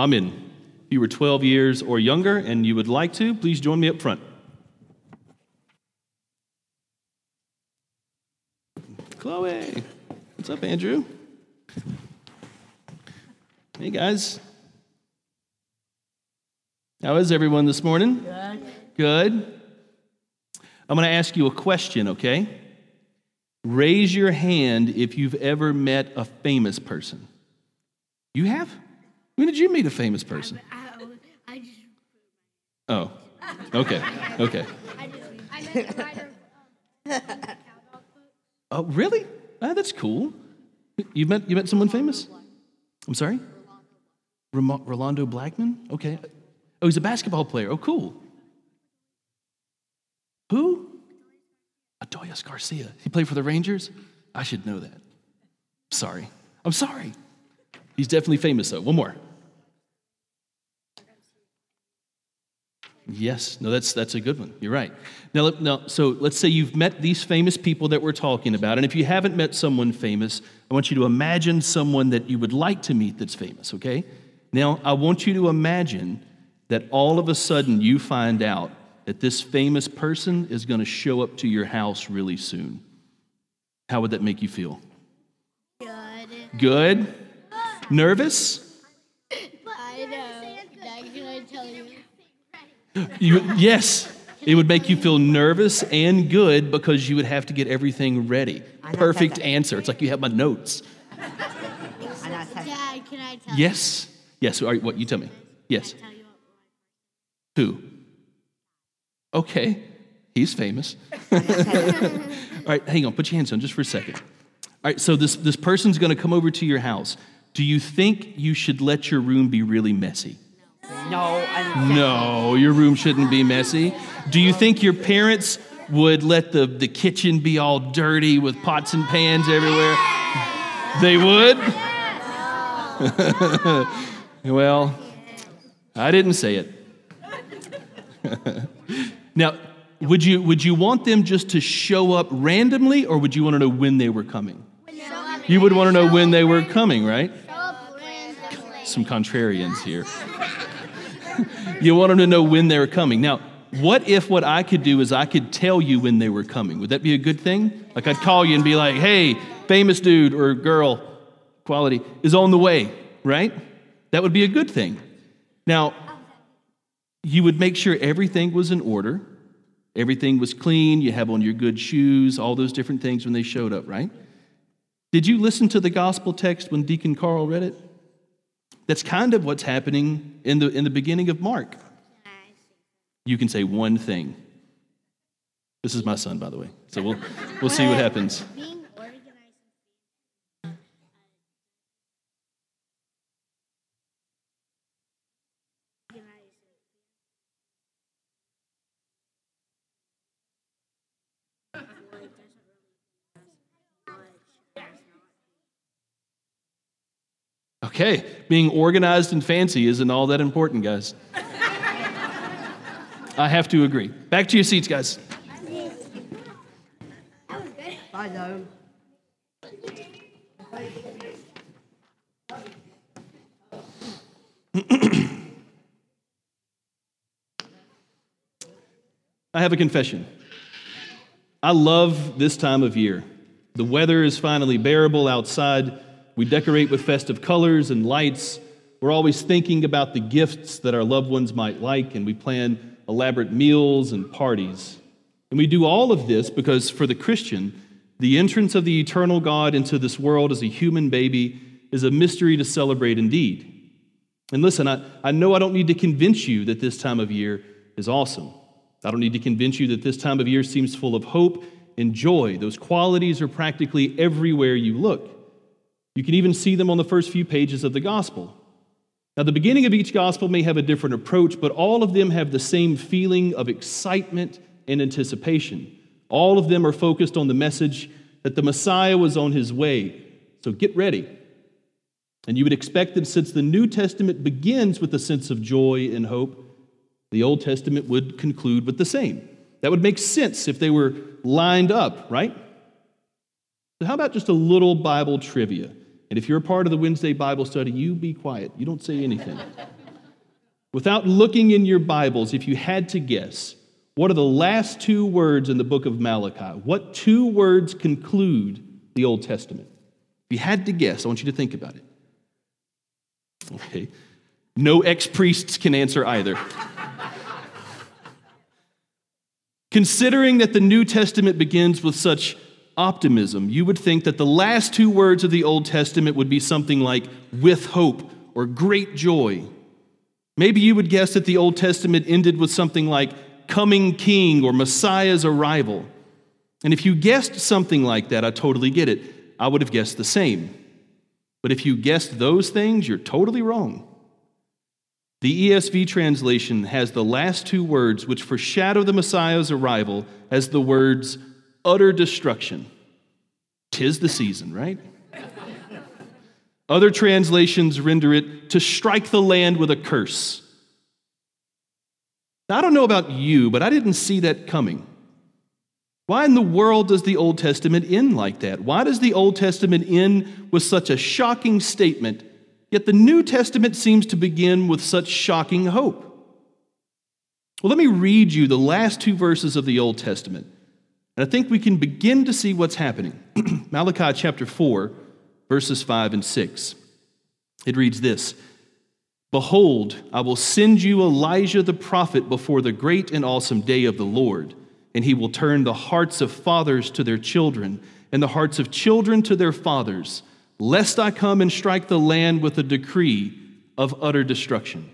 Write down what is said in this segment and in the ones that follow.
Amen. If you were 12 years or younger and you would like to, please join me up front. Chloe. What's up, Andrew? Hey, guys. How is everyone this morning? Good. Good. I'm going to ask you a question, okay? Raise your hand if you've ever met a famous person. You have? When did you meet a famous person? I, I, I just... Oh, okay, okay. I, just, I met the writer of um, Oh, really? Oh, that's cool. You met you met someone famous? I'm sorry. Rolando Blackman. Okay. Oh, he's a basketball player. Oh, cool. Who? Adolis Garcia. He played for the Rangers? I should know that. Sorry. I'm sorry. He's definitely famous, though. One more. Yes, no, that's, that's a good one. You're right. Now, now, so let's say you've met these famous people that we're talking about. And if you haven't met someone famous, I want you to imagine someone that you would like to meet that's famous, okay? Now, I want you to imagine that all of a sudden you find out that this famous person is going to show up to your house really soon. How would that make you feel? Good. Good? Nervous? I know. Can I tell you? You? Yes. It would make you feel nervous and good because you would have to get everything ready. Perfect answer. It's like you have my notes. Dad, can I tell yes. you? Yes. Yes. What? You tell me. Yes. Who? Okay, he's famous. All right, hang on, put your hands on just for a second. All right, so this, this person's gonna come over to your house. Do you think you should let your room be really messy? No. No, your room shouldn't be messy. Do you think your parents would let the, the kitchen be all dirty with pots and pans everywhere? They would? well, I didn't say it. Now, would you, would you want them just to show up randomly, or would you want to know when they were coming? You would want to know when they were coming, right? Some contrarians here. You want them to know when they were coming. Now, what if what I could do is I could tell you when they were coming? Would that be a good thing? Like I'd call you and be like, hey, famous dude or girl, quality, is on the way, right? That would be a good thing. Now, you would make sure everything was in order, everything was clean, you have on your good shoes, all those different things when they showed up, right? Did you listen to the gospel text when Deacon Carl read it? That's kind of what's happening in the, in the beginning of Mark. You can say one thing. This is my son, by the way. So we'll, we'll see what happens. Okay, being organized and fancy isn't all that important, guys. I have to agree. Back to your seats, guys. I know. I have a confession. I love this time of year. The weather is finally bearable outside. We decorate with festive colors and lights. We're always thinking about the gifts that our loved ones might like, and we plan elaborate meals and parties. And we do all of this because for the Christian, the entrance of the eternal God into this world as a human baby is a mystery to celebrate indeed. And listen, I, I know I don't need to convince you that this time of year is awesome. I don't need to convince you that this time of year seems full of hope and joy. Those qualities are practically everywhere you look. You can even see them on the first few pages of the gospel. Now, the beginning of each gospel may have a different approach, but all of them have the same feeling of excitement and anticipation. All of them are focused on the message that the Messiah was on his way. So get ready. And you would expect that since the New Testament begins with a sense of joy and hope, the Old Testament would conclude with the same. That would make sense if they were lined up, right? So, how about just a little Bible trivia? And if you're a part of the Wednesday Bible study, you be quiet. You don't say anything. Without looking in your Bibles, if you had to guess, what are the last two words in the book of Malachi? What two words conclude the Old Testament? If you had to guess, I want you to think about it. Okay. No ex priests can answer either. Considering that the New Testament begins with such optimism, you would think that the last two words of the Old Testament would be something like with hope or great joy. Maybe you would guess that the Old Testament ended with something like coming king or Messiah's arrival. And if you guessed something like that, I totally get it. I would have guessed the same. But if you guessed those things, you're totally wrong. The ESV translation has the last two words, which foreshadow the Messiah's arrival, as the words utter destruction. Tis the season, right? Other translations render it to strike the land with a curse. Now, I don't know about you, but I didn't see that coming. Why in the world does the Old Testament end like that? Why does the Old Testament end with such a shocking statement, yet the New Testament seems to begin with such shocking hope? Well, let me read you the last two verses of the Old Testament. And I think we can begin to see what's happening. Malachi chapter 4, verses 5 and 6. It reads this Behold, I will send you Elijah the prophet before the great and awesome day of the Lord and he will turn the hearts of fathers to their children, and the hearts of children to their fathers, lest I come and strike the land with a decree of utter destruction.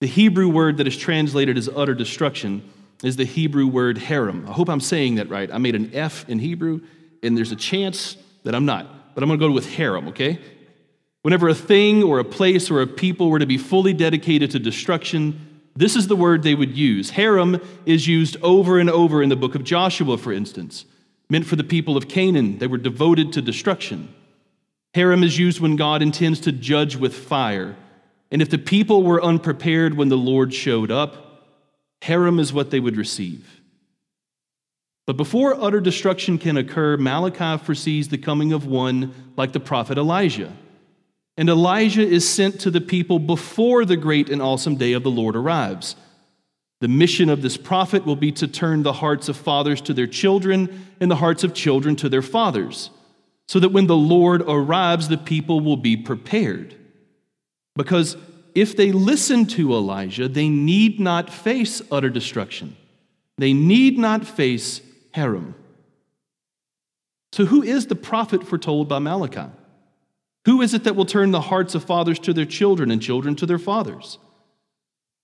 The Hebrew word that is translated as utter destruction is the Hebrew word herem. I hope I'm saying that right. I made an F in Hebrew, and there's a chance that I'm not, but I'm going to go with herem, okay? Whenever a thing or a place or a people were to be fully dedicated to destruction, this is the word they would use. Herem is used over and over in the book of Joshua, for instance, meant for the people of Canaan. They were devoted to destruction. Herem is used when God intends to judge with fire. And if the people were unprepared when the Lord showed up, Herem is what they would receive. But before utter destruction can occur, Malachi foresees the coming of one like the prophet Elijah. And Elijah is sent to the people before the great and awesome day of the Lord arrives. The mission of this prophet will be to turn the hearts of fathers to their children and the hearts of children to their fathers, so that when the Lord arrives, the people will be prepared. Because if they listen to Elijah, they need not face utter destruction. They need not face herem. So, who is the prophet foretold by Malachi? Who is it that will turn the hearts of fathers to their children and children to their fathers?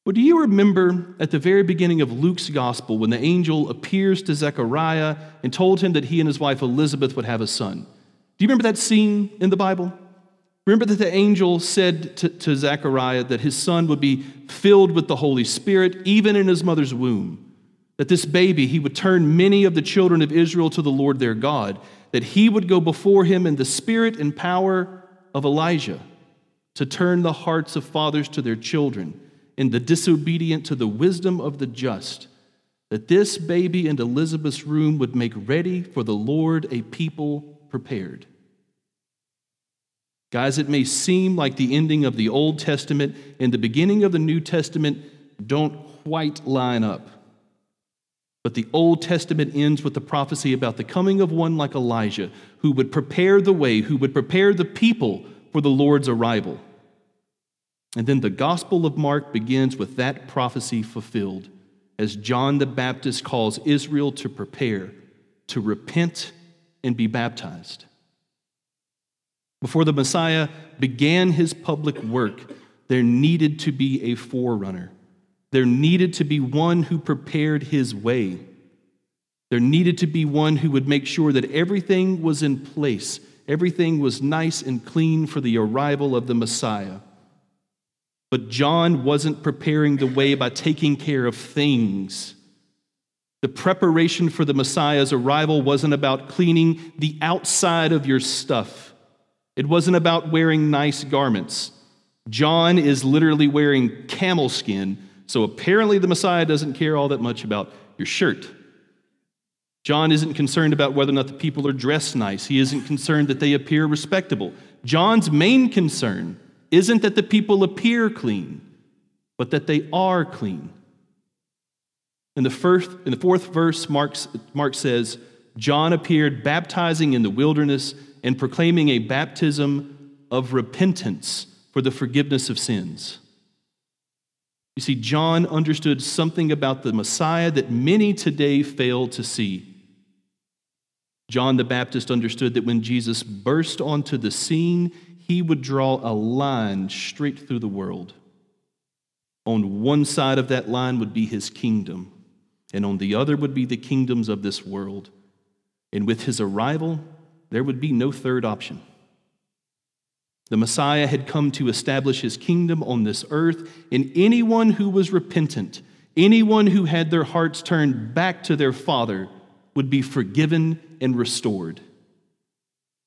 Well, do you remember at the very beginning of Luke's gospel when the angel appears to Zechariah and told him that he and his wife Elizabeth would have a son? Do you remember that scene in the Bible? Remember that the angel said to, to Zechariah that his son would be filled with the Holy Spirit even in his mother's womb. That this baby, he would turn many of the children of Israel to the Lord their God. That he would go before him in the spirit and power of Elijah to turn the hearts of fathers to their children and the disobedient to the wisdom of the just, that this baby in Elizabeth's room would make ready for the Lord a people prepared. Guys, it may seem like the ending of the Old Testament and the beginning of the New Testament don't quite line up. But the Old Testament ends with the prophecy about the coming of one like Elijah, who would prepare the way, who would prepare the people for the Lord's arrival. And then the Gospel of Mark begins with that prophecy fulfilled as John the Baptist calls Israel to prepare, to repent, and be baptized. Before the Messiah began his public work, there needed to be a forerunner. There needed to be one who prepared his way. There needed to be one who would make sure that everything was in place, everything was nice and clean for the arrival of the Messiah. But John wasn't preparing the way by taking care of things. The preparation for the Messiah's arrival wasn't about cleaning the outside of your stuff. It wasn't about wearing nice garments. John is literally wearing camel skin so apparently, the Messiah doesn't care all that much about your shirt. John isn't concerned about whether or not the people are dressed nice. He isn't concerned that they appear respectable. John's main concern isn't that the people appear clean, but that they are clean. In the, first, in the fourth verse, Mark says, John appeared baptizing in the wilderness and proclaiming a baptism of repentance for the forgiveness of sins. You see, John understood something about the Messiah that many today fail to see. John the Baptist understood that when Jesus burst onto the scene, he would draw a line straight through the world. On one side of that line would be his kingdom, and on the other would be the kingdoms of this world. And with his arrival, there would be no third option. The Messiah had come to establish his kingdom on this earth, and anyone who was repentant, anyone who had their hearts turned back to their Father, would be forgiven and restored.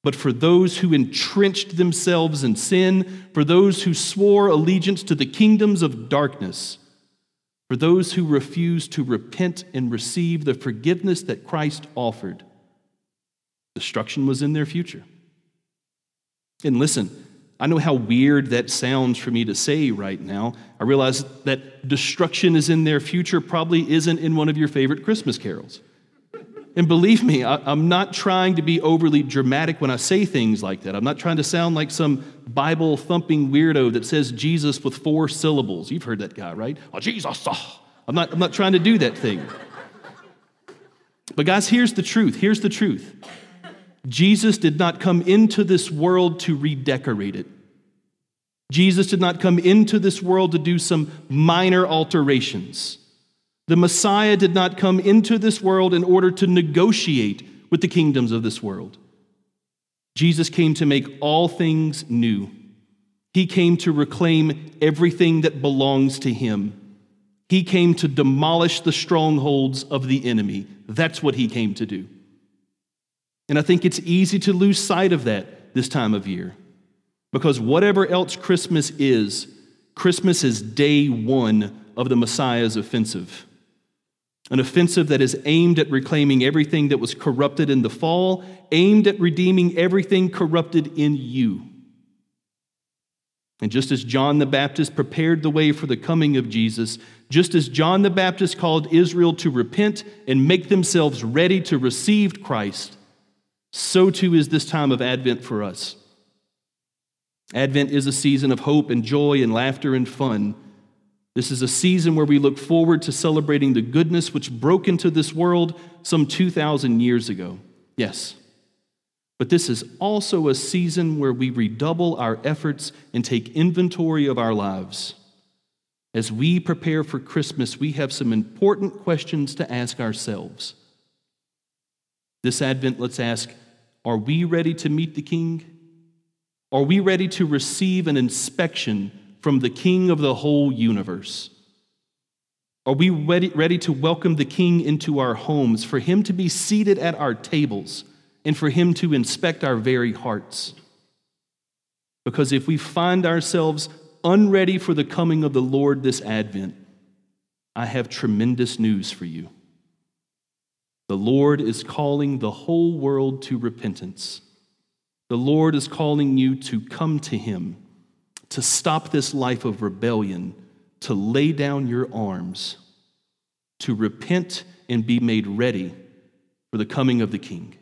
But for those who entrenched themselves in sin, for those who swore allegiance to the kingdoms of darkness, for those who refused to repent and receive the forgiveness that Christ offered, destruction was in their future. And listen, I know how weird that sounds for me to say right now. I realize that destruction is in their future probably isn't in one of your favorite Christmas carols. And believe me, I, am not trying to be overly dramatic when I say things like that. I'm not trying to sound like some Bible thumping weirdo that says Jesus with four syllables. You've heard that guy, right? Oh, Jesus. Oh. I'm, not, I'm not trying to do that thing. But, guys, here's the truth. Here's the truth. Jesus did not come into this world to redecorate it. Jesus did not come into this world to do some minor alterations. The Messiah did not come into this world in order to negotiate with the kingdoms of this world. Jesus came to make all things new. He came to reclaim everything that belongs to him. He came to demolish the strongholds of the enemy. That's what he came to do. And I think it's easy to lose sight of that this time of year. Because whatever else Christmas is, Christmas is day one of the Messiah's offensive. An offensive that is aimed at reclaiming everything that was corrupted in the fall, aimed at redeeming everything corrupted in you. And just as John the Baptist prepared the way for the coming of Jesus, just as John the Baptist called Israel to repent and make themselves ready to receive Christ, so too is this time of Advent for us. Advent is a season of hope and joy and laughter and fun. This is a season where we look forward to celebrating the goodness which broke into this world some 2,000 years ago. Yes. But this is also a season where we redouble our efforts and take inventory of our lives. As we prepare for Christmas, we have some important questions to ask ourselves. This Advent, let's ask Are we ready to meet the King? Are we ready to receive an inspection from the King of the whole universe? Are we ready, ready to welcome the King into our homes, for him to be seated at our tables, and for him to inspect our very hearts? Because if we find ourselves unready for the coming of the Lord this Advent, I have tremendous news for you. The Lord is calling the whole world to repentance. The Lord is calling you to come to Him, to stop this life of rebellion, to lay down your arms, to repent and be made ready for the coming of the King.